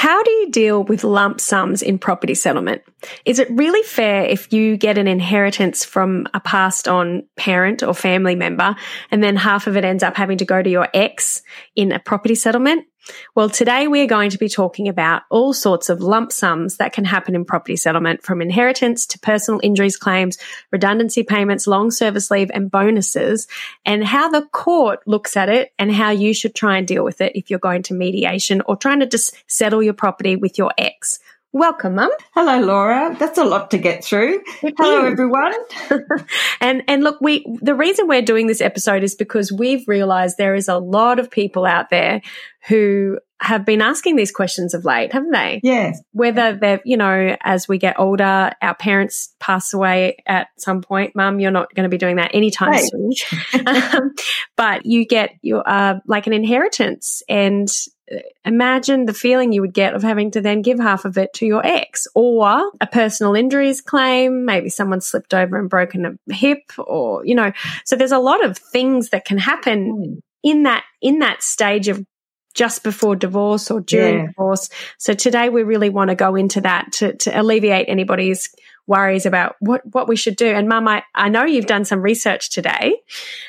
How do you deal with lump sums in property settlement? Is it really fair if you get an inheritance from a passed on parent or family member and then half of it ends up having to go to your ex in a property settlement? Well, today we are going to be talking about all sorts of lump sums that can happen in property settlement from inheritance to personal injuries claims, redundancy payments, long service leave and bonuses and how the court looks at it and how you should try and deal with it if you're going to mediation or trying to just settle your property with your ex. Welcome, Mum. Hello, Laura. That's a lot to get through. It Hello, is. everyone. and and look, we the reason we're doing this episode is because we've realized there is a lot of people out there who have been asking these questions of late, haven't they? Yes. Whether they're, you know, as we get older, our parents pass away at some point. Mum, you're not going to be doing that anytime Right. soon. um, but you get your, uh, like an inheritance and imagine the feeling you would get of having to then give half of it to your ex or a personal injuries claim. Maybe someone slipped over and broken a hip or, you know, so there's a lot of things that can happen hmm. in that, in that stage of just before divorce or during Yeah. divorce. So today we really want to go into that to, to alleviate anybody's worries about what, what we should do. And mum, I, I know you've done some research today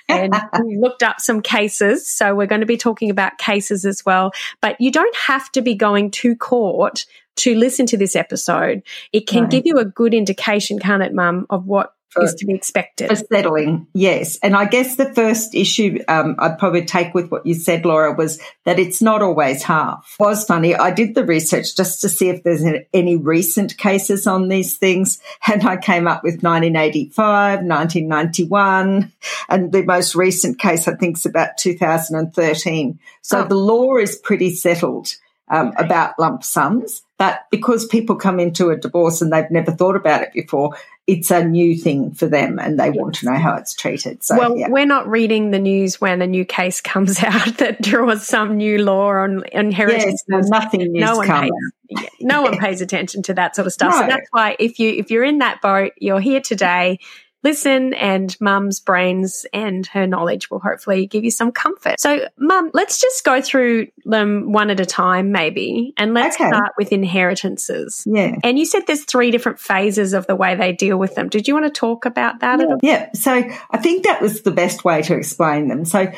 and you looked up some cases. So we're going to be talking about cases as well, but you don't have to be going to court to listen to this episode. It can Right. give you a good indication, can't it, mum, of what For- is to be expected. For settling, yes. And I guess the first issue um, I'd probably take with what you said, Laura, was that it's not always half. It was funny. I did the research just to see if there's any recent cases on these things. And I came up with 1985, 1991, and the most recent case, I think, is about 2013. So Oh. the law is pretty settled. Um, about lump sums, but because people come into a divorce and they've never thought about it before, it's a new thing for them and they want to know how it's treated. So, well, yeah. we're not reading the news when a new case comes out that draws some new law on inheritance. yes, no, nothing no one come. pays, yeah, one pays attention to that sort of stuff. So that's why if you if you're in that boat, you're here today. Listen, and Mum's brains and her knowledge will hopefully give you some comfort. So, Mum, let's just go through them one at a time, maybe, and let's Okay. start with inheritances. Yeah. And you said there's three different phases of the way they deal with them. Did you want to talk about that at all? Yeah. So I think that was the best way to explain them. So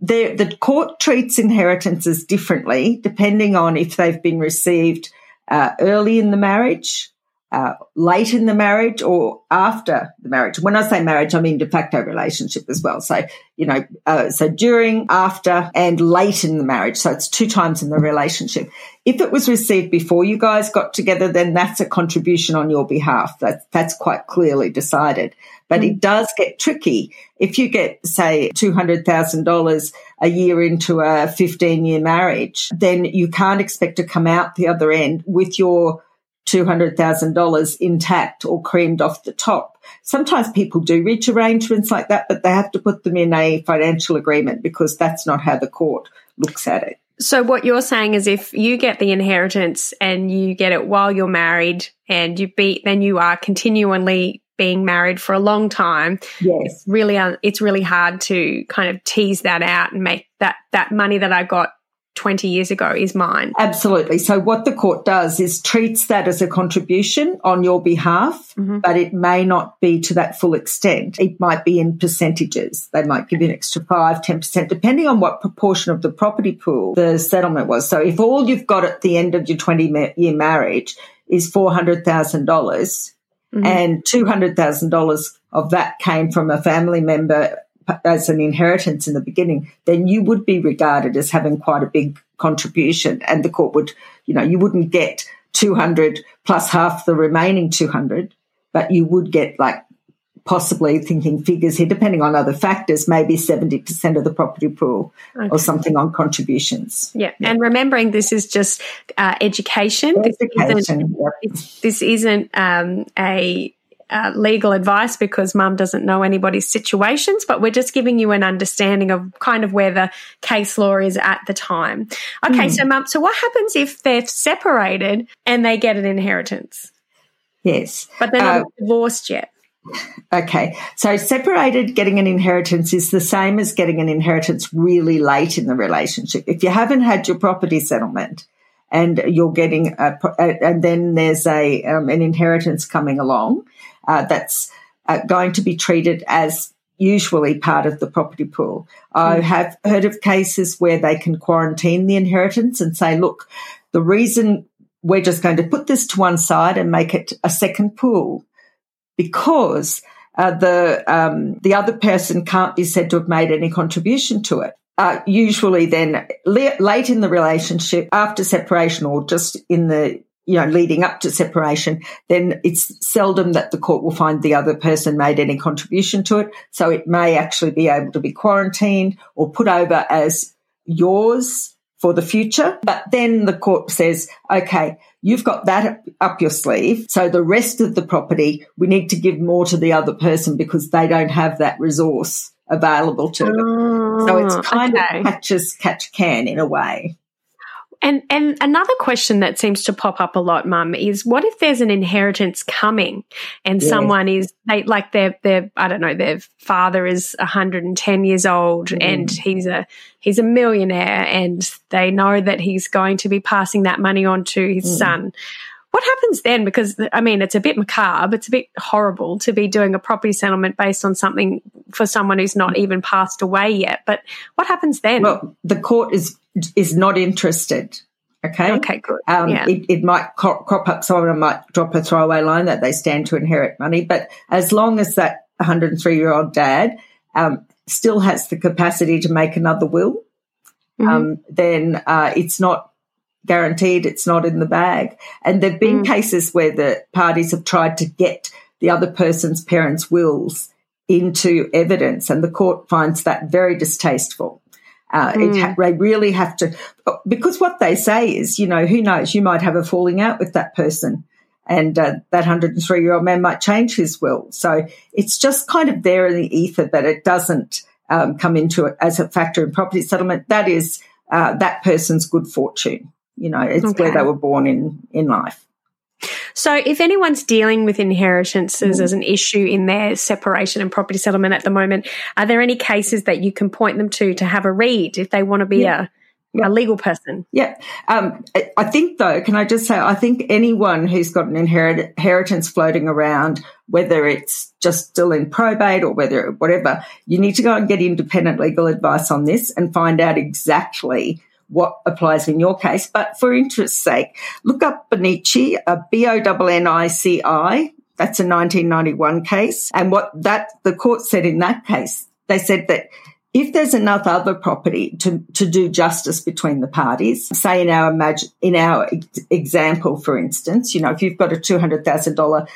the, the court treats inheritances differently depending on if they've been received uh, early in the marriage, uh, late in the marriage, or after the marriage. When I say marriage, I mean de facto relationship as well. So, you know, uh, so during, after, and late in the marriage. So it's two times in the relationship. If it was received before you guys got together, then that's a contribution on your behalf. That, that's quite clearly decided. But it does get tricky. If you get, say, $200,000 a year into a 15 year marriage, then you can't expect to come out the other end with your $200,000 intact or creamed off the top. Sometimes people do reach arrangements like that, but they have to put them in a financial agreement because that's not how the court looks at it. So what you're saying is if you get the inheritance and you get it while you're married and you be then you are continually being married for a long time Yes. really uh, it's really hard to kind of tease that out and make that that money that I got 20 years ago is mine. Absolutely. So what the court does is treats that as a contribution on your behalf, Mhm. but it may not be to that full extent. It might be in percentages. They might give you an extra five, 10%, depending on what proportion of the property pool the settlement was. So if all you've got at the end of your 20 year marriage is $400,000 Mhm. and $200,000 of that came from a family member as an inheritance in the beginning, then you would be regarded as having quite a big contribution. And the court would, you know, you wouldn't get 200 plus half the remaining 200, but you would get like possibly thinking figures here, depending on other factors, maybe 70% of the property pool Okay. or something on contributions. Yeah. And remembering this is just uh, education. This isn't, Education. This isn't um, a uh, legal advice because mum doesn't know anybody's situations, but we're just giving you an understanding of kind of where the case law is at the time. Okay, mm. so mum, so what happens if they're separated and they get an inheritance? Yes. But they're not uh, divorced yet. Okay, so separated getting an inheritance is the same as getting an inheritance really late in the relationship. If you haven't had your property settlement and you're getting a, and then there's a um, an inheritance coming along, uh, that's uh, going to be treated as usually part of the property pool. Mm. I have heard of cases where they can quarantine the inheritance and say, look, the reason we're just going to put this to one side and make it a second pool because uh, the um, the other person can't be said to have made any contribution to it. Uh, usually, then late in the relationship, after separation, or just in the you know leading up to separation, then it's seldom that the court will find the other person made any contribution to it. So it may actually be able to be quarantined or put over as yours for the future. But then the court says, okay, you've got that up your sleeve. So the rest of the property, we need to give more to the other person because they don't have that resource available to them. Oh, so it's mm, kind okay. of catch as catch can in a way. And and another question that seems to pop up a lot, Mum, is what if there's an inheritance coming and someone is they like their their I don't know their father is 110 years old mm. and he's a he's a millionaire and they know that he's going to be passing that money on to his mm. son. What happens then? Because I mean, it's a bit macabre. It's a bit horrible to be doing a property settlement based on something for someone who's not even passed away yet. But what happens then? Well, the court is is not interested. Okay. Okay, good. Um, yeah. it, it, might crop, crop up, someone might drop a throwaway line that they stand to inherit money. But as long as that 103 year old dad um, still has the capacity to make another will, mm-hmm. um, then uh, it's not guaranteed, it's not in the bag. And there have been mm. cases where the parties have tried to get the other person's parents' wills into evidence, and the court finds that very distasteful. Uh, mm. ha- they really have to, because what they say is, you know, who knows, you might have a falling out with that person and uh, that 103 year old man might change his will. So it's just kind of there in the ether, but it doesn't um, come into it as a factor in property settlement. That is uh, that person's good fortune. You know, it's okay. where they were born in, in life. So, if anyone's dealing with inheritances mm. as an issue in their separation and property settlement at the moment, are there any cases that you can point them to to have a read if they want to be yeah. a a legal person. Yeah. Um, I think, though, can I just say, I think anyone who's got an inherit- inheritance floating around, whether it's just still in probate or whether whatever, you need to go and get independent legal advice on this and find out exactly what applies in your case. But for interest's sake, look up Bonnici, a B-O-N-N-I-C-I. That's a 1991 case. And what that, the court said in that case, they said that if there's enough other property to, to do justice between the parties, say in our imag- in our example, for instance, you know, if you've got a $200,000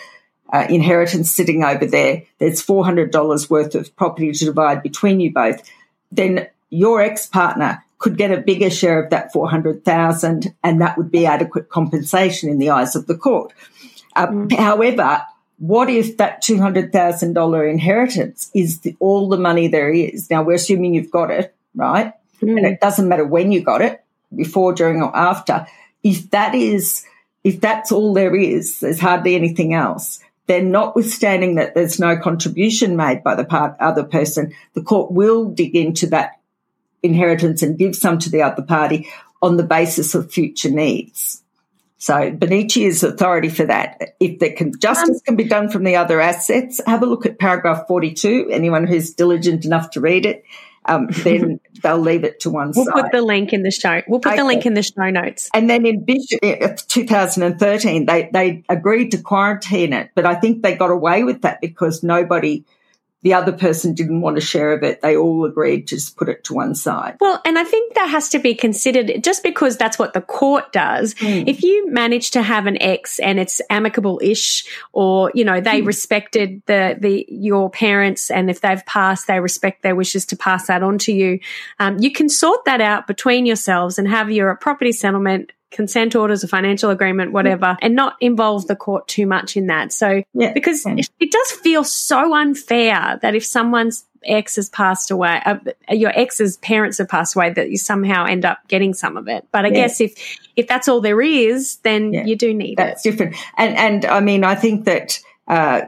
uh, inheritance sitting over there, there's $400 worth of property to divide between you both, then your ex-partner could get a bigger share of that 400,000 and that would be adequate compensation in the eyes of the court. Uh, mm. However, what if that $200,000 inheritance is the, all the money there is? Now we're assuming you've got it, right? Mm. And it doesn't matter when you got it, before, during or after. If that is, if that's all there is, there's hardly anything else. Then notwithstanding that there's no contribution made by the part, other person, the court will dig into that inheritance and give some to the other party on the basis of future needs. So Bonnici is authority for that. If the can, justice can be done from the other assets, have a look at paragraph 42. Anyone who's diligent enough to read it, um, then they'll leave it to one we'll side. We'll put the link in the show. We'll put okay. the link in the show notes. And then in Bishop, 2013, they, they agreed to quarantine it, but I think they got away with that because nobody the other person didn't want a share of it. They all agreed to just put it to one side. Well, and I think that has to be considered just because that's what the court does. Mm. If you manage to have an ex and it's amicable ish, or, you know, they mm. respected the, the, your parents and if they've passed, they respect their wishes to pass that on to you. Um, you can sort that out between yourselves and have your property settlement consent orders, a financial agreement, whatever, and not involve the court too much in that. So, Yeah. because Yeah. it, does feel so unfair that if someone's ex has passed away, uh, your ex's parents have passed away, that you somehow end up getting some of it. But I Yeah. guess if if that's all there is, then Yeah. you do need it. That's it. different. And and I mean, I think that uh,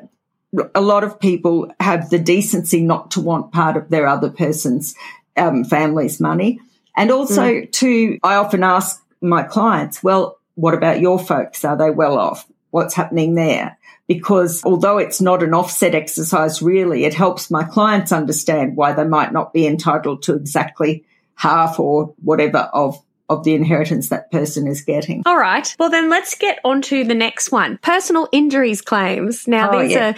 a lot of people have the decency not to want part of their other person's um, family's money, and also Mm. to I often ask my clients, well, what about your folks? Are they well off? What's happening there? Because although it's not an offset exercise, really, it helps my clients understand why they might not be entitled to exactly half or whatever of of the inheritance that person is getting. All right. Well, then let's get on to the next one personal injuries claims. Now, Oh, these yeah. are.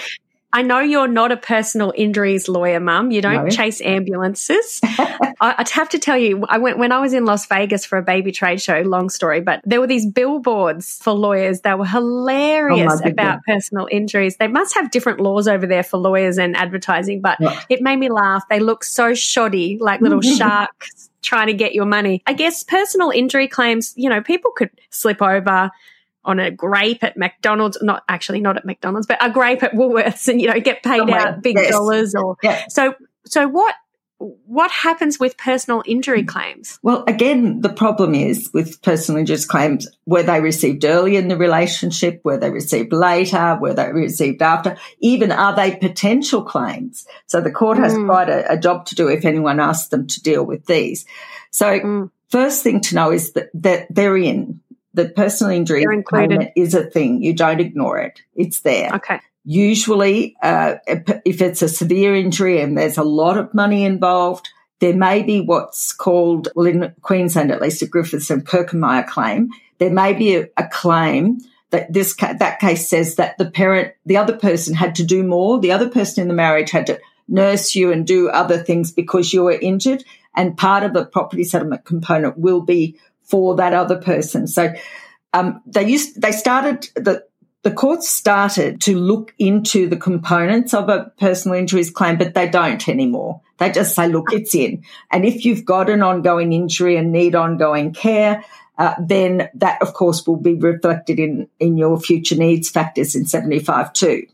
I know you're not a personal injuries lawyer, Mum. You don't No. chase ambulances. I, I'd have to tell you, I went when I was in Las Vegas for a baby trade show. Long story, but there were these billboards for lawyers that were hilarious oh goodness. about personal injuries. They must have different laws over there for lawyers and advertising, but Yeah. it made me laugh. They look so shoddy, like little sharks trying to get your money. I guess personal injury claims, you know, people could slip over on a grape at McDonald's, not actually not at McDonald's, but a grape at Woolworths and, you know, get paid Somewhere, out big yes. dollars or Yeah. so so what what happens with personal injury claims? Well, again, the problem is with personal injury claims, were they received early in the relationship? Were they received later? Were they received after? Even are they potential claims? So the court has Mm. quite a, a job to do if anyone asks them to deal with these. So Mm. first thing to know is that, that they're in. The personal injury payment is a thing. You don't ignore it. It's there. Okay. Usually, uh, if it's a severe injury and there's a lot of money involved, there may be what's called, well, in Queensland at least, a Griffiths and Kerkemeyer claim. There may be a, a claim that this that case says that the parent, the other person, had to do more. The other person in the marriage had to nurse you and do other things because you were injured, and part of the property settlement component will be for that other person. So um, they used they started the the courts started to look into the components of a personal injuries claim, but they don't anymore. They just say, look, it's in. And if you've got an ongoing injury and need ongoing care, uh, then that, of course, will be reflected in, in your future needs factors in 75 too.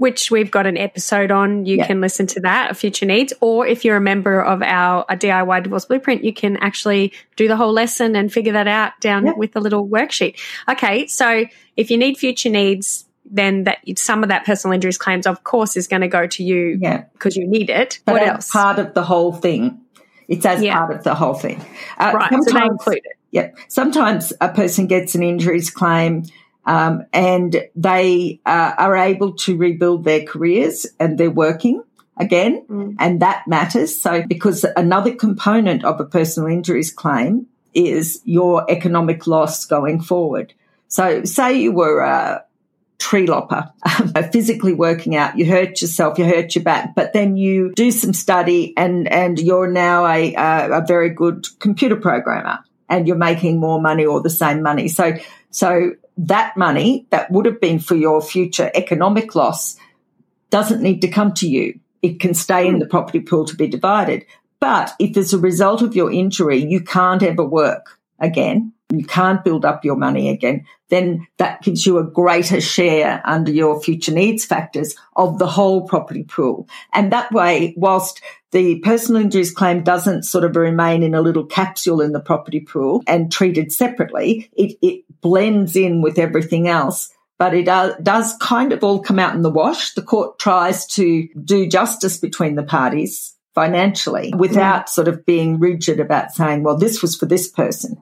Which we've got an episode on. You Yeah. can listen to that, Future Needs. Or if you're a member of our a DIY Divorce Blueprint, you can actually do the whole lesson and figure that out down Yeah. with a little worksheet. Okay, so if you need future needs, then that some of that personal injuries claims, of course, is going to go to you Yeah. because you need it. But what else? part of the whole thing. It's as Yeah. part of the whole thing. Uh, right, so they include it. Yep. Sometimes a person gets an injuries claim um, and they uh, are able to rebuild their careers and they're working again, Mm. and that matters. So, because another component of a personal injuries claim is your economic loss going forward. So, say you were a tree lopper, physically working out, you hurt yourself, you hurt your back, but then you do some study and, and you're now a, a, a very good computer programmer and you're making more money or the same money. So, so that money that would have been for your future economic loss doesn't need to come to you. It can stay in the hmm. property pool to be divided. But if as a result of your injury, you can't ever work again, you can't build up your money again, then that gives you a greater share under your future needs factors of the whole property pool. And that way, whilst the personal injuries claim doesn't sort of remain in a little capsule in the property pool and treated separately, it, it blends in with everything else. But it uh, does kind of all come out in the wash. The court tries to do justice between the parties financially without sort of being rigid about saying, well, this was for this person.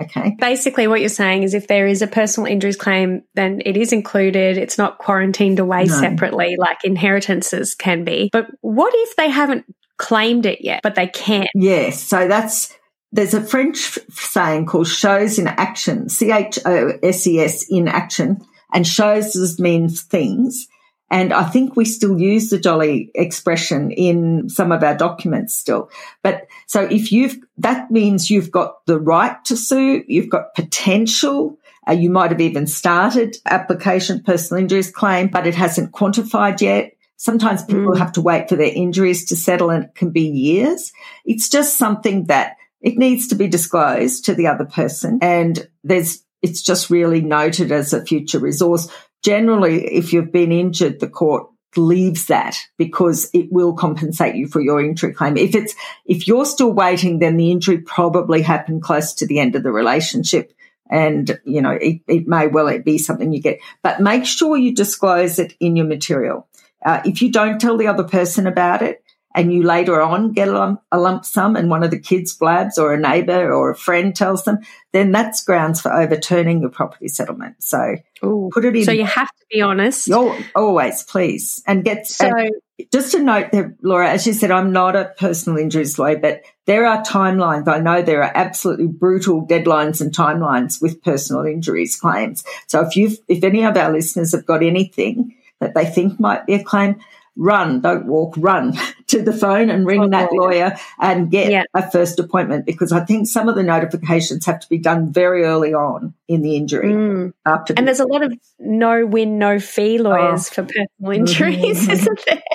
Okay. Basically, what you're saying is if there is a personal injuries claim, then it is included. It's not quarantined away No. separately like inheritances can be. But what if they haven't claimed it yet, but they can? Yes. So that's, there's a French saying called choses in action, C H O S E S in action, and choses means things. And I think we still use the jolly expression in some of our documents still. But so if you've, that means you've got the right to sue, you've got potential, uh, you might have even started application personal injuries claim, but it hasn't quantified yet. Sometimes people Mm. have to wait for their injuries to settle and it can be years. It's just something that it needs to be disclosed to the other person. And there's it's just really noted as a future resource. Generally, if you've been injured, the court leaves that because it will compensate you for your injury claim. If it's, if you're still waiting, then the injury probably happened close to the end of the relationship. And, you know, it, it may well be something you get, but make sure you disclose it in your material. Uh, if you don't tell the other person about it, and you later on get a lump, a lump, sum and one of the kids blabs or a neighbour or a friend tells them, then that's grounds for overturning your property settlement. So Ooh. put it in. So you have to be honest. You're, always, please. And get so. And just to note that, Laura, as you said, I'm not a personal injuries lawyer, but there are timelines. I know there are absolutely brutal deadlines and timelines with personal injuries claims. So if you've, if any of our listeners have got anything that they think might be a claim, run, don't walk, run to the phone and ring oh, that lawyer and get yeah. a first appointment because I think some of the notifications have to be done very early on in the injury. Mm. After and the- there's a lot of no win, no fee lawyers oh. for personal injuries, mm-hmm. isn't there?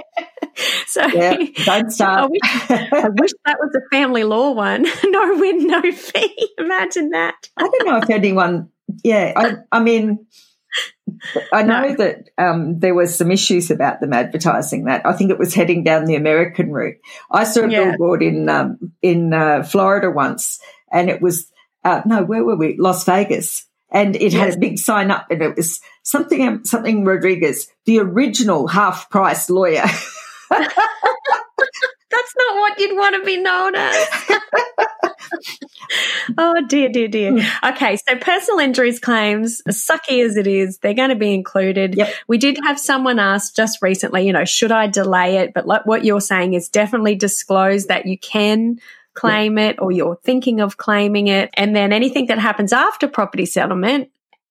So yeah, don't start. I wish, I wish, that was a family law one. no win, no fee. Imagine that. I don't know if anyone. Yeah, I, I mean, I know no. that um, there was some issues about them advertising that. I think it was heading down the American route. I saw a yeah. billboard in um, in uh, Florida once, and it was uh, no, where were we? Las Vegas, and it yes. had a big sign up, and it was something something Rodriguez, the original half price lawyer. That's not what you'd want to be known as. oh dear, dear, dear. Hmm. Okay, so personal injuries claims, sucky as it is, they're going to be included. Yep. We did have someone ask just recently, you know, should I delay it? But like what you're saying is definitely disclose that you can claim it or you're thinking of claiming it. And then anything that happens after property settlement,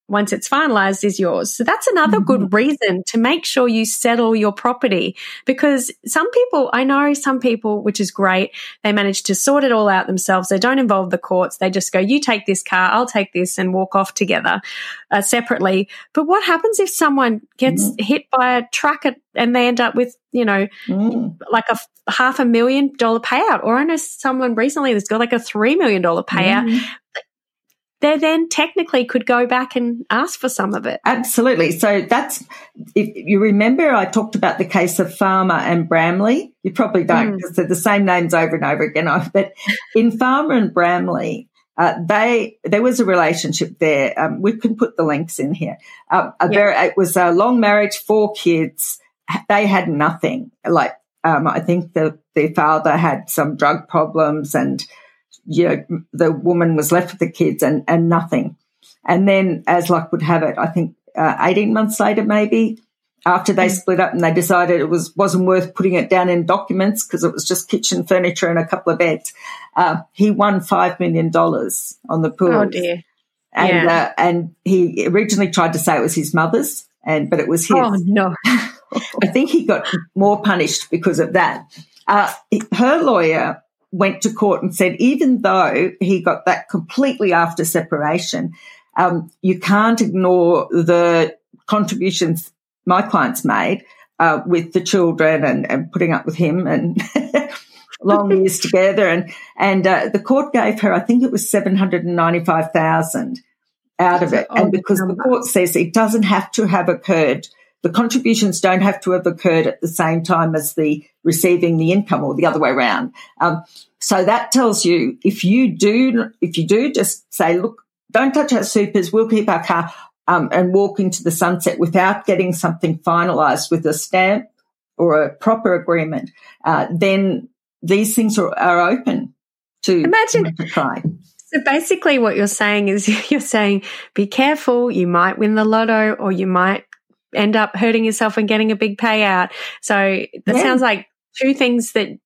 once it's finalized is yours. So that's another mm-hmm. good reason to make sure you settle your property because some people, I know some people, which is great, they manage to sort it all out themselves. They don't involve the courts. They just go, you take this car, I'll take this and walk off together uh, separately. But what happens if someone gets mm. hit by a truck at, and they end up with, you know, mm. like a half a million dollar payout? Or I know someone recently that's got like a $3 million payout. Mm they then technically could go back and ask for some of it. Absolutely. So that's, if you remember, I talked about the case of Farmer and Bramley. You probably don't mm. because they're the same names over and over again. But in Farmer and Bramley, uh, they there was a relationship there. Um, we can put the links in here. Uh, a very, it was a long marriage, four kids. They had nothing. Like um, I think the their father had some drug problems and you know, the woman was left with the kids and, and nothing. And then, as luck would have it, I think uh, 18 months later, maybe after they mm. split up and they decided it was wasn't worth putting it down in documents because it was just kitchen furniture and a couple of beds. Uh, he won five million dollars on the pool. Oh dear! And yeah. uh, and he originally tried to say it was his mother's, and but it was his. Oh no! I think he got more punished because of that. Uh, her lawyer went to court and said, even though he got that completely after separation, um, you can't ignore the contributions my clients made uh, with the children and, and, putting up with him and long years together. And and uh, the court gave her, I think it was seven hundred and ninety five thousand out of it, and because the court says it doesn't have to have occurred the contributions don't have to have occurred at the same time as the receiving the income or the other way around. Um, so that tells you if you do, if you do just say, look, don't touch our supers, we'll keep our car um, and walk into the sunset without getting something finalized with a stamp or a proper agreement, uh, then these things are, are open to imagine to try. So basically, what you're saying is you're saying, be careful. You might win the lotto, or you might end up hurting yourself and getting a big payout. So that yeah. sounds like two things that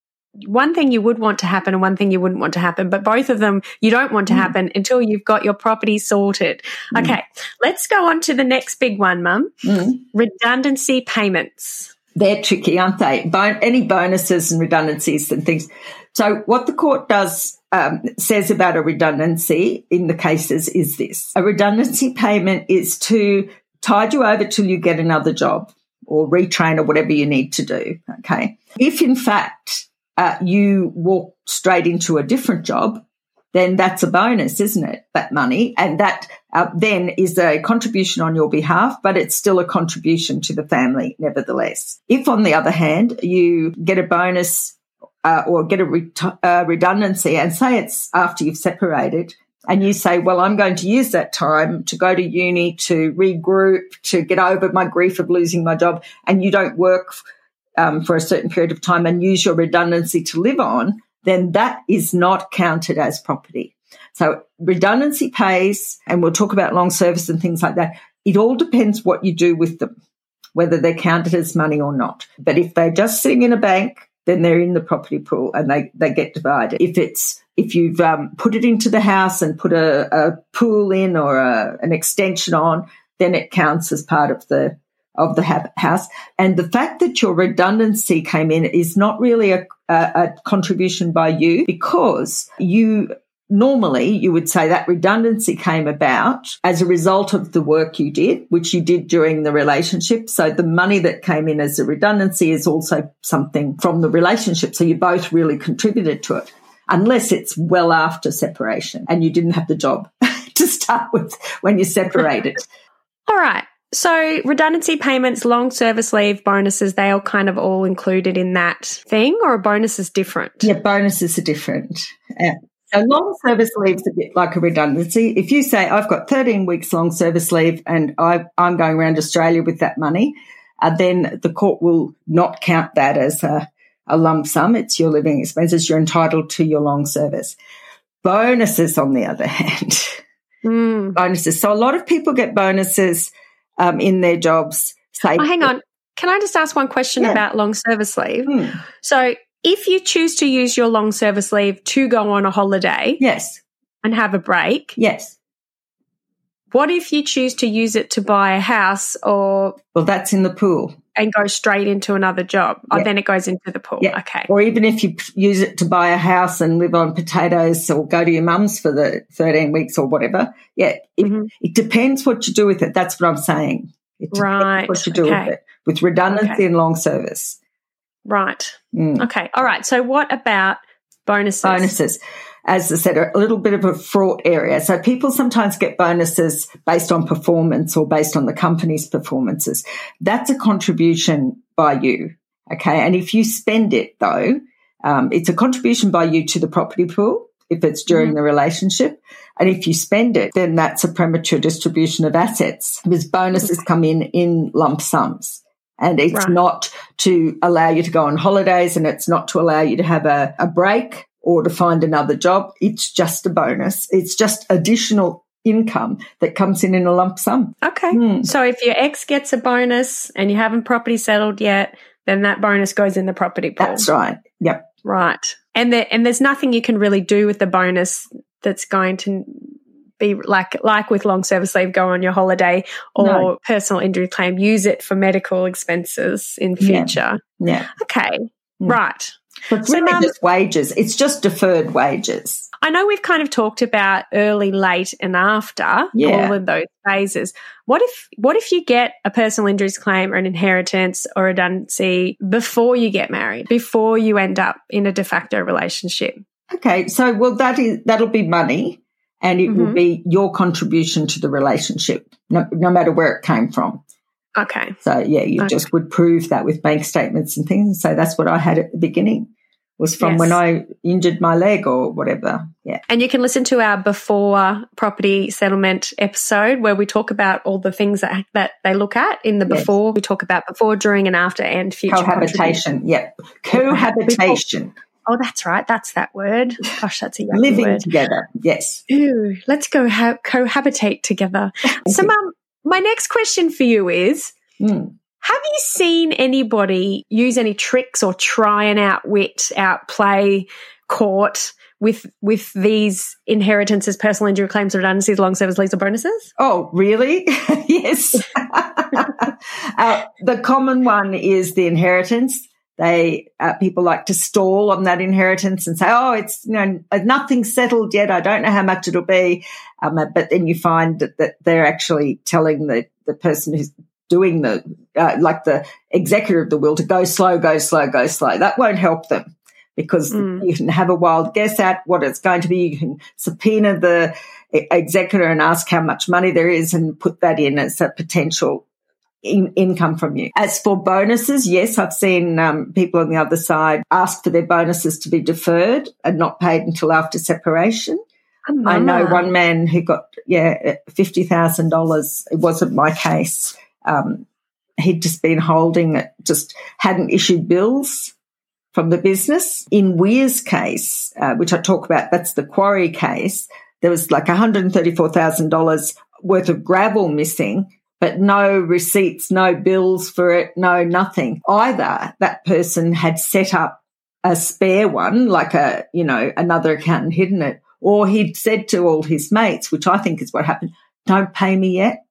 one thing you would want to happen and one thing you wouldn't want to happen, but both of them you don't want to mm. happen until you've got your property sorted. Mm. Okay, let's go on to the next big one, Mum. Mm. Redundancy payments. They're tricky, aren't they? Bon- any bonuses and redundancies and things. So, what the court does um, says about a redundancy in the cases is this: a redundancy payment is to tide you over till you get another job or retrain or whatever you need to do. Okay. If in fact uh, you walk straight into a different job, then that's a bonus, isn't it? That money and that uh, then is a contribution on your behalf, but it's still a contribution to the family nevertheless. If on the other hand, you get a bonus uh, or get a uh, redundancy and say it's after you've separated and you say, well, I'm going to use that time to go to uni, to regroup, to get over my grief of losing my job, and you don't work um, for a certain period of time and use your redundancy to live on, then that is not counted as property. So redundancy pays, and we'll talk about long service and things like that. It all depends what you do with them, whether they're counted as money or not. But if they're just sitting in a bank, then they're in the property pool and they, they get divided. If it's if you've um, put it into the house and put a, a pool in or a, an extension on, then it counts as part of the of the house. And the fact that your redundancy came in is not really a, a, a contribution by you because you normally you would say that redundancy came about as a result of the work you did, which you did during the relationship. So the money that came in as a redundancy is also something from the relationship. So you both really contributed to it, unless it's well after separation and you didn't have the job to start with when you separated. All right. So redundancy payments, long service leave, bonuses, they all kind of all included in that thing or a bonus is different? Yeah, bonuses are different. Yeah. So long service leave is a bit like a redundancy. If you say, I've got 13 weeks long service leave and I, am going around Australia with that money, uh, then the court will not count that as a, a lump sum. It's your living expenses. You're entitled to your long service. Bonuses, on the other hand, mm. bonuses. So a lot of people get bonuses um, in their jobs. Say, oh, hang on. Can I just ask one question yeah. about long service leave? Mm. So if you choose to use your long service leave to go on a holiday, yes, and have a break, yes. What if you choose to use it to buy a house or Well, that's in the pool. And go straight into another job. Yeah. Oh, then it goes into the pool. Yeah. Okay. Or even if you use it to buy a house and live on potatoes or go to your mum's for the 13 weeks or whatever. Yeah. It, mm-hmm. it depends what you do with it. That's what I'm saying. It right. what you do okay. with it. With redundancy okay. and long service. Right. Mm. Okay. All right. So what about bonuses? Bonuses. As I said, a little bit of a fraught area. So people sometimes get bonuses based on performance or based on the company's performances. That's a contribution by you. Okay. And if you spend it though, um, it's a contribution by you to the property pool if it's during mm. the relationship. And if you spend it, then that's a premature distribution of assets because bonuses come in in lump sums and it's right. not to allow you to go on holidays and it's not to allow you to have a, a break or to find another job. It's just a bonus. It's just additional income that comes in in a lump sum. Okay. Mm. So if your ex gets a bonus and you haven't property settled yet, then that bonus goes in the property pool. That's right. Yep. Right. And there, and there's nothing you can really do with the bonus that's going to be like like with long service leave, go on your holiday or no. personal injury claim, use it for medical expenses in future. Yeah. yeah. Okay. Mm. Right. But so really just wages. It's just deferred wages. I know we've kind of talked about early, late, and after yeah. all of those phases. What if what if you get a personal injuries claim or an inheritance or redundancy before you get married, before you end up in a de facto relationship? Okay, so well that is that'll be money and it mm-hmm. will be your contribution to the relationship, no, no, matter where it came from. Okay. So yeah, you okay. just would prove that with bank statements and things. So that's what I had at the beginning was from yes. when I injured my leg or whatever. Yeah. And you can listen to our before property settlement episode where we talk about all the things that, that they look at in the yes. before. We talk about before, during and after and future. Cohabitation. Yep. Cohabitation. Oh, that's right. That's that word. Gosh, that's a living word. together. Yes. Ooh, let's go ha- cohabitate together. so, Mum, my next question for you is: mm. Have you seen anybody use any tricks or try and outwit, outplay court? with with these inheritances, personal injury claims, redundancies, long service leaves, or bonuses? Oh, really? yes. uh, the common one is the inheritance. They uh, people like to stall on that inheritance and say, "Oh, it's you know nothing's settled yet. I don't know how much it'll be." Um, but then you find that, that they're actually telling the the person who's doing the uh, like the executor of the will to go slow, go slow, go slow. That won't help them because mm. you can have a wild guess at what it's going to be. You can subpoena the executor and ask how much money there is and put that in as a potential in, income from you. As for bonuses, yes, I've seen um, people on the other side ask for their bonuses to be deferred and not paid until after separation. Oh, I know one man who got yeah fifty thousand dollars. It wasn't my case. Um, he'd just been holding it, just hadn't issued bills from the business. In Weir's case, uh, which I talk about, that's the quarry case. There was like one hundred thirty-four thousand dollars worth of gravel missing but no receipts, no bills for it, no nothing. Either that person had set up a spare one, like a, you know, another account and hidden it, or he'd said to all his mates, which I think is what happened, don't pay me yet.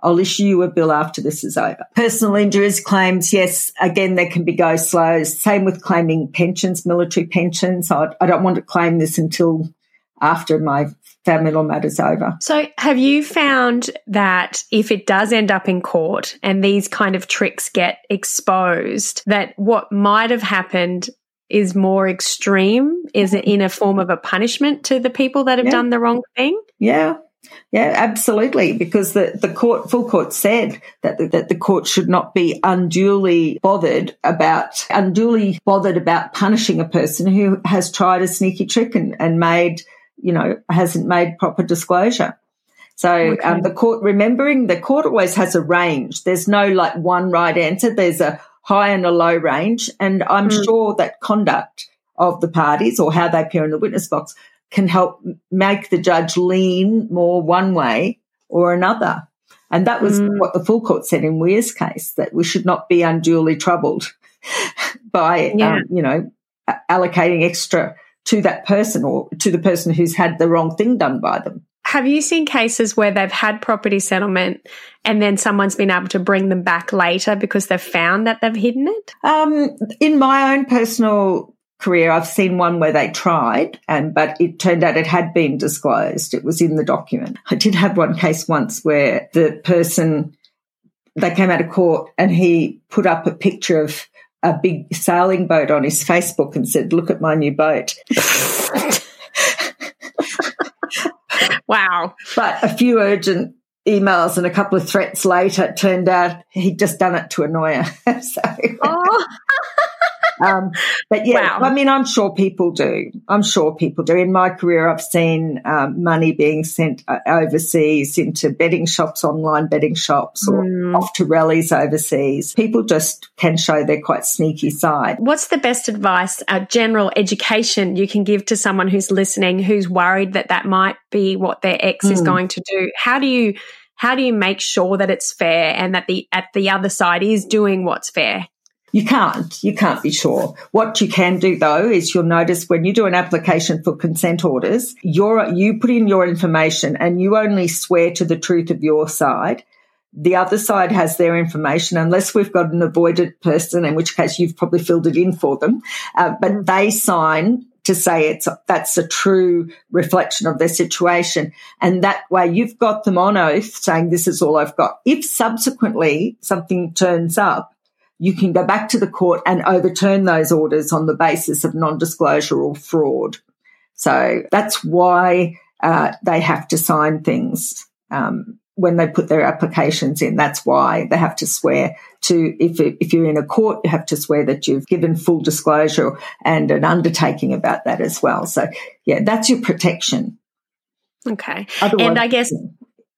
I'll issue you a bill after this is over. Personal injuries claims, yes, again, there can be go slow. Same with claiming pensions, military pensions. I, I don't want to claim this until after my familial matters over. So, have you found that if it does end up in court and these kind of tricks get exposed, that what might have happened is more extreme? Is it in a form of a punishment to the people that have yeah. done the wrong thing? Yeah. Yeah, absolutely. Because the, the court, full court said that the, that the court should not be unduly bothered about, unduly bothered about punishing a person who has tried a sneaky trick and, and made you know, hasn't made proper disclosure. So um, okay. um, the court, remembering the court always has a range. There's no like one right answer. There's a high and a low range. And I'm mm. sure that conduct of the parties or how they appear in the witness box can help make the judge lean more one way or another. And that was mm. what the full court said in Weir's case, that we should not be unduly troubled by, yeah. um, you know, allocating extra to that person or to the person who's had the wrong thing done by them. Have you seen cases where they've had property settlement and then someone's been able to bring them back later because they've found that they've hidden it? Um, in my own personal career, I've seen one where they tried, and but it turned out it had been disclosed. It was in the document. I did have one case once where the person they came out of court and he put up a picture of a big sailing boat on his Facebook and said, Look at my new boat. wow. But a few urgent emails and a couple of threats later, it turned out he'd just done it to annoy her. so, oh. Um, but yeah, wow. I mean, I'm sure people do. I'm sure people do. In my career, I've seen um, money being sent uh, overseas into betting shops, online betting shops, or mm. off to rallies overseas. People just can show their quite sneaky side. What's the best advice, a general education you can give to someone who's listening, who's worried that that might be what their ex mm. is going to do? How do you how do you make sure that it's fair and that the at the other side is doing what's fair? You can't. You can't be sure. What you can do though is you'll notice when you do an application for consent orders, you're, you put in your information and you only swear to the truth of your side. The other side has their information unless we've got an avoided person, in which case you've probably filled it in for them. Uh, but they sign to say it's that's a true reflection of their situation. And that way you've got them on oath saying this is all I've got. If subsequently something turns up, you can go back to the court and overturn those orders on the basis of non-disclosure or fraud. So that's why uh, they have to sign things um, when they put their applications in. That's why they have to swear to. If if you're in a court, you have to swear that you've given full disclosure and an undertaking about that as well. So yeah, that's your protection. Okay, Otherwise, and I guess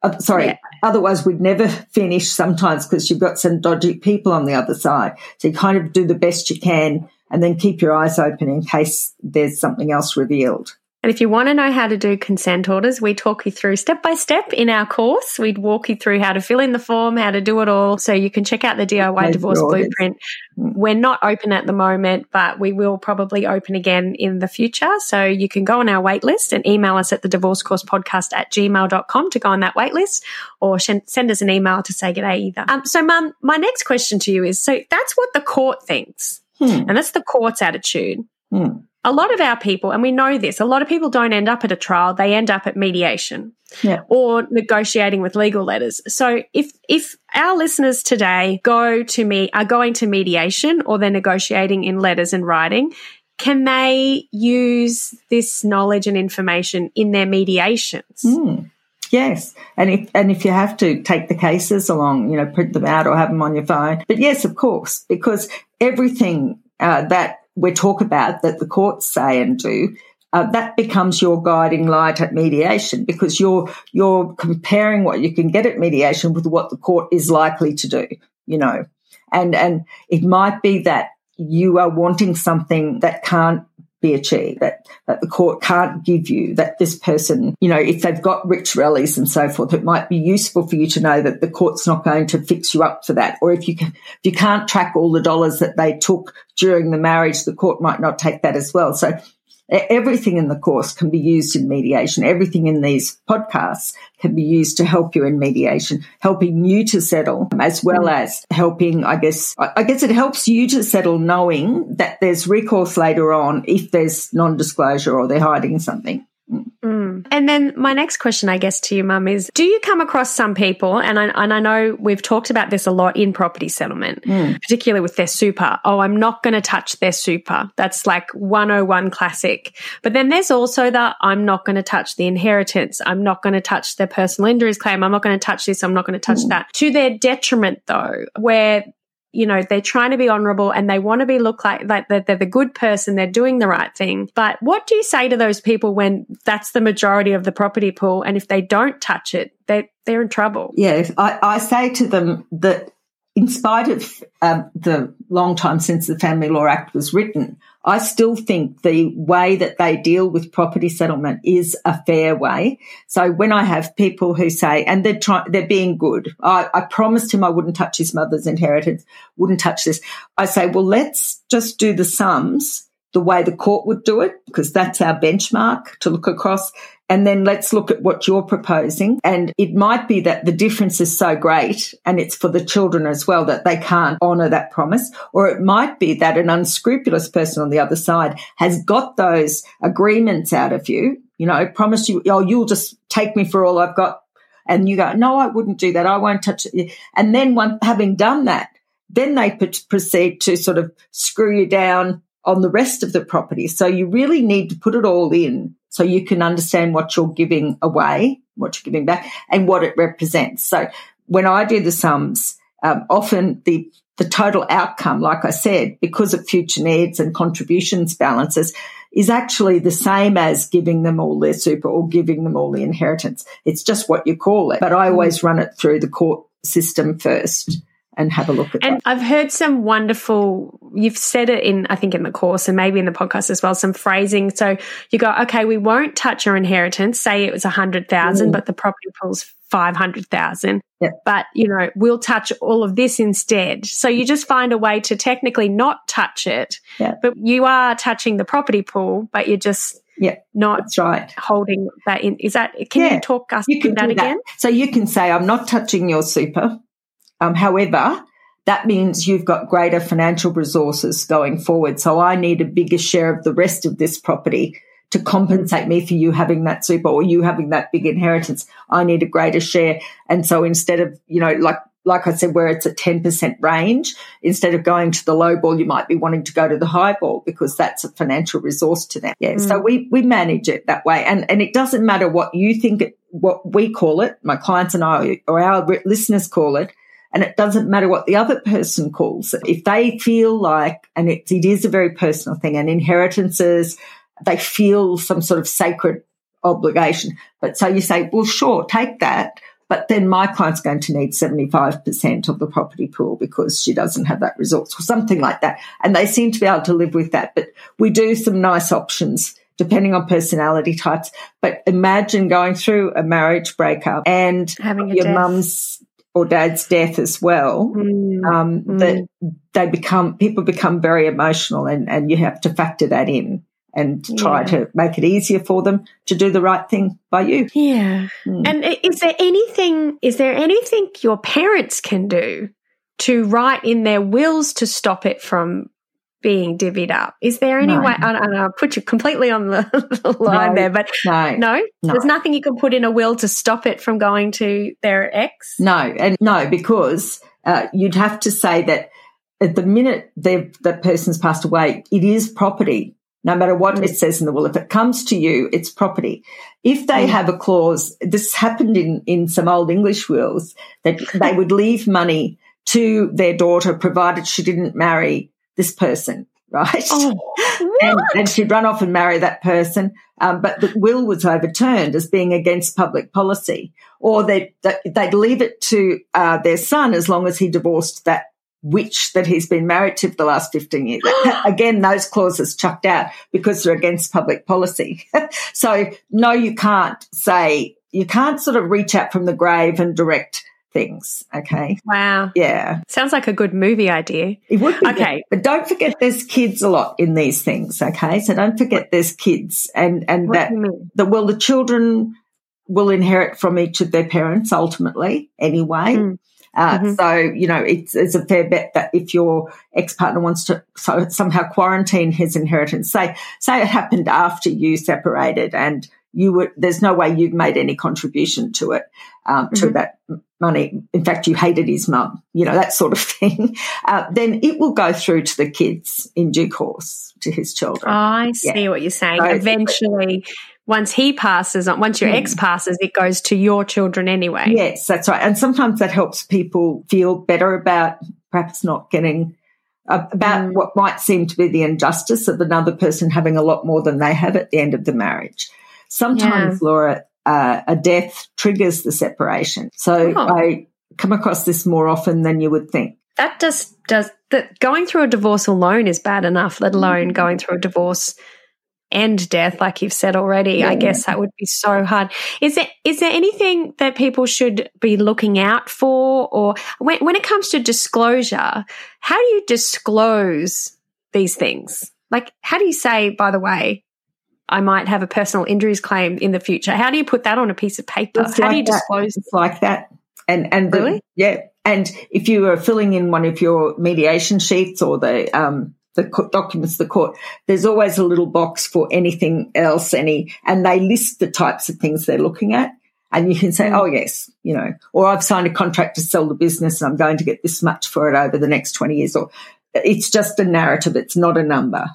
uh, sorry. Yeah. Otherwise, we'd never finish sometimes because you've got some dodgy people on the other side. So you kind of do the best you can and then keep your eyes open in case there's something else revealed. And if you want to know how to do consent orders, we talk you through step by step in our course. We'd walk you through how to fill in the form, how to do it all. So you can check out the DIY divorce blueprint. We're not open at the moment, but we will probably open again in the future. So you can go on our waitlist and email us at the divorce course podcast at gmail.com to go on that waitlist or send us an email to say g'day either. Um, so mum, my next question to you is, so that's what the court thinks. Hmm. And that's the court's attitude. Hmm a lot of our people, and we know this, a lot of people don't end up at a trial, they end up at mediation yeah. or negotiating with legal letters. So if, if our listeners today go to me, are going to mediation or they're negotiating in letters and writing, can they use this knowledge and information in their mediations? Mm. Yes, and if and if you have to take the cases along, you know, print them out or have them on your phone. But yes, of course, because everything uh, that we talk about that the courts say and do uh, that becomes your guiding light at mediation because you're you're comparing what you can get at mediation with what the court is likely to do you know. And and it might be that you are wanting something that can't be achieved that, that the court can't give you that this person you know if they've got rich rallies and so forth it might be useful for you to know that the court's not going to fix you up for that. Or if you can if you can't track all the dollars that they took during the marriage the court might not take that as well. So Everything in the course can be used in mediation. Everything in these podcasts can be used to help you in mediation, helping you to settle as well mm. as helping, I guess, I guess it helps you to settle knowing that there's recourse later on if there's non-disclosure or they're hiding something. Mm. And then my next question, I guess, to you, Mum, is: Do you come across some people, and I, and I know we've talked about this a lot in property settlement, mm. particularly with their super. Oh, I'm not going to touch their super. That's like 101 classic. But then there's also the I'm not going to touch the inheritance. I'm not going to touch their personal injuries claim. I'm not going to touch this. I'm not going to touch mm. that. To their detriment, though, where you know, they're trying to be honorable and they want to be look like, like they're, they're the good person, they're doing the right thing. But what do you say to those people when that's the majority of the property pool? And if they don't touch it, they they're in trouble. Yes, I, I say to them that in spite of um, the long time since the Family Law Act was written, I still think the way that they deal with property settlement is a fair way. So when I have people who say, and they're trying, they're being good. I, I promised him I wouldn't touch his mother's inheritance, wouldn't touch this. I say, well, let's just do the sums the way the court would do it, because that's our benchmark to look across. And then let's look at what you're proposing. And it might be that the difference is so great and it's for the children as well that they can't honor that promise. Or it might be that an unscrupulous person on the other side has got those agreements out of you, you know, promise you, oh, you'll just take me for all I've got. And you go, no, I wouldn't do that. I won't touch it. And then one, having done that, then they proceed to sort of screw you down on the rest of the property. So you really need to put it all in so you can understand what you're giving away, what you're giving back, and what it represents. So when I do the sums, um, often the the total outcome, like I said, because of future needs and contributions balances, is actually the same as giving them all their super or giving them all the inheritance. It's just what you call it. But I always run it through the court system first and have a look at and that. I've heard some wonderful, you've said it in, I think in the course and maybe in the podcast as well, some phrasing. So you go, okay, we won't touch your inheritance. Say it was a hundred thousand, mm. but the property pool's 500,000. But, you know, we'll touch all of this instead. So you just find a way to technically not touch it, but you are touching the property pool, but you're just yeah, not that's right. Holding that in is that? Can yeah. you talk us you can that, that again? So you can say, "I'm not touching your super. Um, however, that means you've got greater financial resources going forward. So I need a bigger share of the rest of this property to compensate me for you having that super or you having that big inheritance. I need a greater share. And so instead of, you know, like, like I said, where it's a 10% range, instead of going to the low ball, you might be wanting to go to the high ball because that's a financial resource to them. Yeah. Mm. So we, we manage it that way. And, and it doesn't matter what you think, it, what we call it, my clients and I, or our listeners call it and it doesn't matter what the other person calls it. If they feel like, and it, it is a very personal thing, and inheritances, they feel some sort of sacred obligation. But so you say, well, sure, take that. But then my client's going to need 75% of the property pool because she doesn't have that resource or something like that. And they seem to be able to live with that. But we do some nice options depending on personality types. But imagine going through a marriage breakup and having your mum's or dad's death as well, mm. Um, mm. that they become people become very emotional, and and you have to factor that in and try yeah. to make it easier for them to do the right thing by you. Yeah. Mm. And is there anything? Is there anything your parents can do to write in their wills to stop it from being divvied up. Is there any no. way? I don't know. put you completely on the, line no, there, but no, no, no, there's nothing you can put in a will to stop it from going to their ex. No, and no, because uh, you'd have to say that at the minute the person's passed away, it is property no matter what it says in the will. If it comes to you, it's property. If they have a clause, this happened in, in some old English wills, that they would leave money to their daughter provided she didn't marry this person, right? Oh, and, and she'd run off and marry that person. Um, but the will was overturned as being against public policy, or they'd, they'd leave it to uh, their son as long as he divorced that witch that he's been married to for the last 15 years. Again, those clauses chucked out because they're against public policy. so no, you can't say, you can't sort of reach out from the grave and direct things. Okay. Wow. Yeah. Sounds like a good movie idea. It would be. Okay. But don't forget there's kids a lot in these things. Okay. So don't forget there's kids and, and What that, do you mean? the, well, the children will inherit from each of their parents ultimately anyway. Mm. Uh, Mhm. So, you know, it's, it's a fair bet that if your ex-partner wants to so somehow quarantine his inheritance, say, say it happened after you separated and you were, there's no way you've made any contribution to it, um, to Mhm. that money. In fact, you hated his mum, you know, that sort of thing. Uh, then it will go through to the kids in due course, to his children. I see what you're saying. So- Eventually, once he passes on, once your Hmm. ex passes, it goes to your children anyway. Yes, that's right. And sometimes that helps people feel better about perhaps not getting uh, about Mm. what might seem to be the injustice of another person having a lot more than they have at the end of the marriage. Sometimes, Laura, uh, a death triggers the separation. So Oh. I come across this more often than you would think. That just does that. Going through a divorce alone is bad enough, let alone Mm. going through a divorce and death, like you've said already. I guess that would be so hard. Is there is there anything that people should be looking out for, or when when it comes to disclosure, how do you disclose these things? Like, how do you say, by the way, I might have a personal injuries claim in the future? How do you put that on a piece of paper? It's how do you that. disclose? It's like that. And and the- Really? yeah. And if you are filling in one of your mediation sheets or the um the documents of the court, there's always a little box for anything else, any, and they list the types of things they're looking at. And you can say, Mm. oh, yes, you know, or I've signed a contract to sell the business and I'm going to get this much for it over the next 20 years. Or it's just a narrative. It's not a number.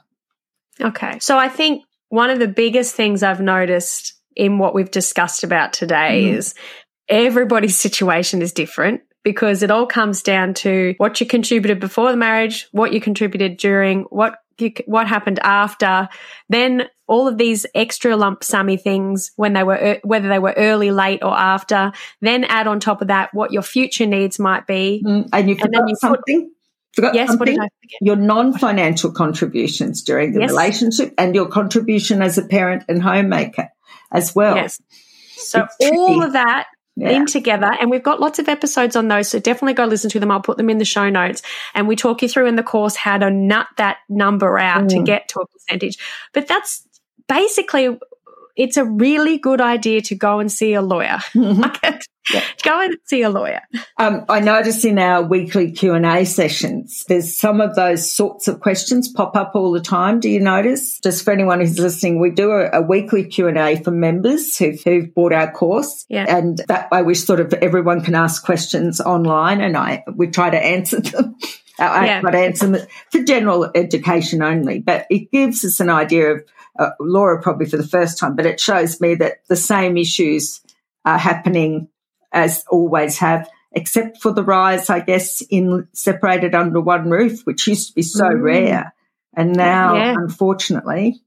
Okay. So I think one of the biggest things I've noticed in what we've discussed about today Mhm. is everybody's situation is different because it all comes down to what you contributed before the marriage, what you contributed during, what you, what happened after, then all of these extra lump summy things when they were whether they were early, late, or after. Then add on top of that what your future needs might be. Mm, And you And then forgot you put- something? Forgot Yes, what something? did I forget? your non-financial contributions during the Yes. relationship and your contribution as a parent and homemaker as well. Yes. So It's all tricky. of that Yeah. in together. And we've got lots of episodes on those. So definitely go listen to them. I'll put them in the show notes. And we talk you through in the course how to nut that number out to Mm. get to a percentage. But that's basically, it's a really good idea to go and see a lawyer. Yeah. Go and see a lawyer. Um, I notice in our weekly Q and A sessions, there's some of those sorts of questions pop up all the time. Do you notice? Just for anyone who's listening, we do a, a weekly Q and A for members who've, who've bought our course, Yeah. and that way we sort of everyone can ask questions online, and I we try to answer them. I Yeah. try to answer them for general education only, but it gives us an idea of uh, Laura probably for the first time, but it shows me that the same issues are happening as always have, except for the rise, I guess, in separated under one roof, which used to be so Mm. rare. And now, Yeah. unfortunately,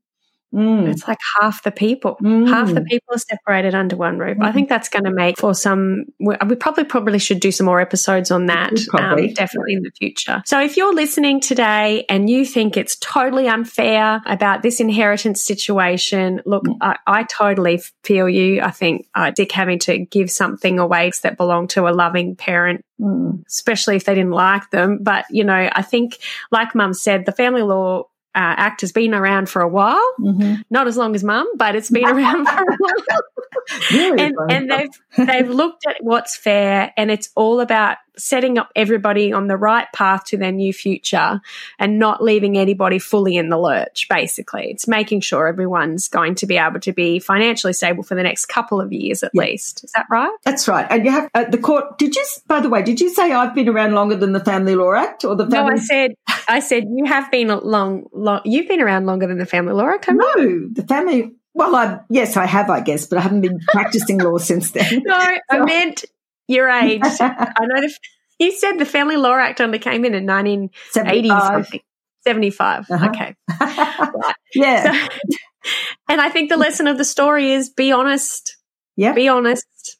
mm, It's like half the people. Mm. Half the people are separated under one roof. I think that's going to make for some. We we probably probably should do some more episodes on that. Um, definitely in the future. So if you're listening today and you think it's totally unfair about this inheritance situation, look, Mm. I, I totally feel you. I think uh, Dick having to give something away that belonged to a loving parent mm, especially if they didn't like them. But, you know, I think, like mum said, the Family Law uh, Act has been around for a while. mhm. Not as long as mum, but it's been around for a while. Really and and they've they've looked at what's fair and it's all about setting up everybody on the right path to their new future and not leaving anybody fully in the lurch, basically. It's making sure everyone's going to be able to be financially stable for the next couple of years at yeah. least. Is that right? That's right. And you have uh, the court, did you, by the way, did you say I've been around longer than the Family Law Act or the family? No, I said, I said you have been long, long, you've been around longer than the Family Law Act, No, the family, well, I, yes, I have, I guess, but I haven't been practicing law since then. No, I meant your age. I know the, you said the Family Law Act only came in in 1980 something. 75. Uh-huh. Okay. right. Yeah. So, and I think the lesson of the story is be honest. Yeah. Be honest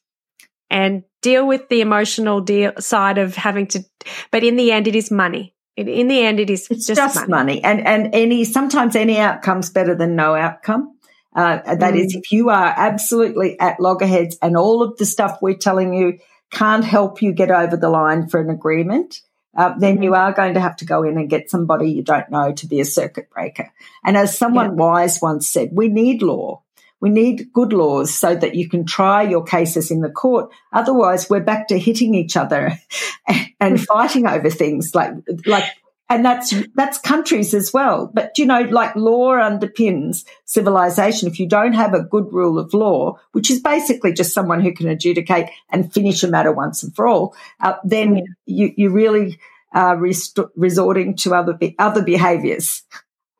and deal with the emotional deal side of having to, but in the end, it is money. In, the end, it is it's just, just money. money. And, and any, sometimes any outcome's better than no outcome. Uh, that mm. is, if you are absolutely at loggerheads and all of the stuff we're telling you can't help you get over the line for an agreement, uh, then you mm-hmm. are going to have to go in and get somebody you don't know to be a circuit breaker. And as someone yeah. wise once said, we need law. We need good laws so that you can try your cases in the court. Otherwise, we're back to hitting each other and fighting over things like, like and that's that's countries as well. But you know, like law underpins civilization. If you don't have a good rule of law, which is basically just someone who can adjudicate and finish a matter once and for all, uh, then you you really are rest- resorting to other be- other behaviours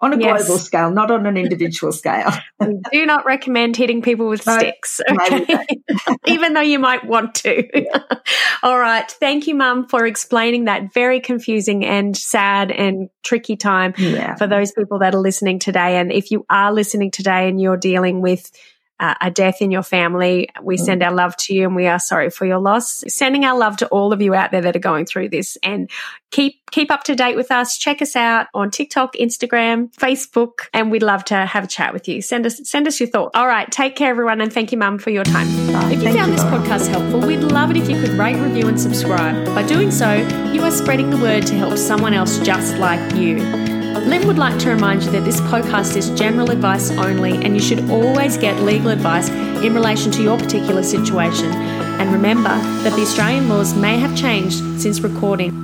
on a yes. global scale, not on an individual scale. we do not recommend hitting people with no, sticks, okay? even though you might want to. Yeah. All right. Thank you, Mum, for explaining that very confusing and sad and tricky time yeah. for those people that are listening today. And if you are listening today and you're dealing with uh, a death in your family, we mm. send our love to you and we are sorry for your loss. Sending our love to all of you out there that are going through this and keep keep up to date with us. Check us out on TikTok, Instagram, Facebook, and we'd love to have a chat with you. Send us send us your thoughts. All right, take care everyone and thank you mum for your time. if you found you, this podcast helpful, we'd love it if you could rate, review and subscribe. By doing so, you are spreading the word to help someone else just like you. Lynn would like to remind you that this podcast is general advice only, and you should always get legal advice in relation to your particular situation. And remember that the Australian laws may have changed since recording.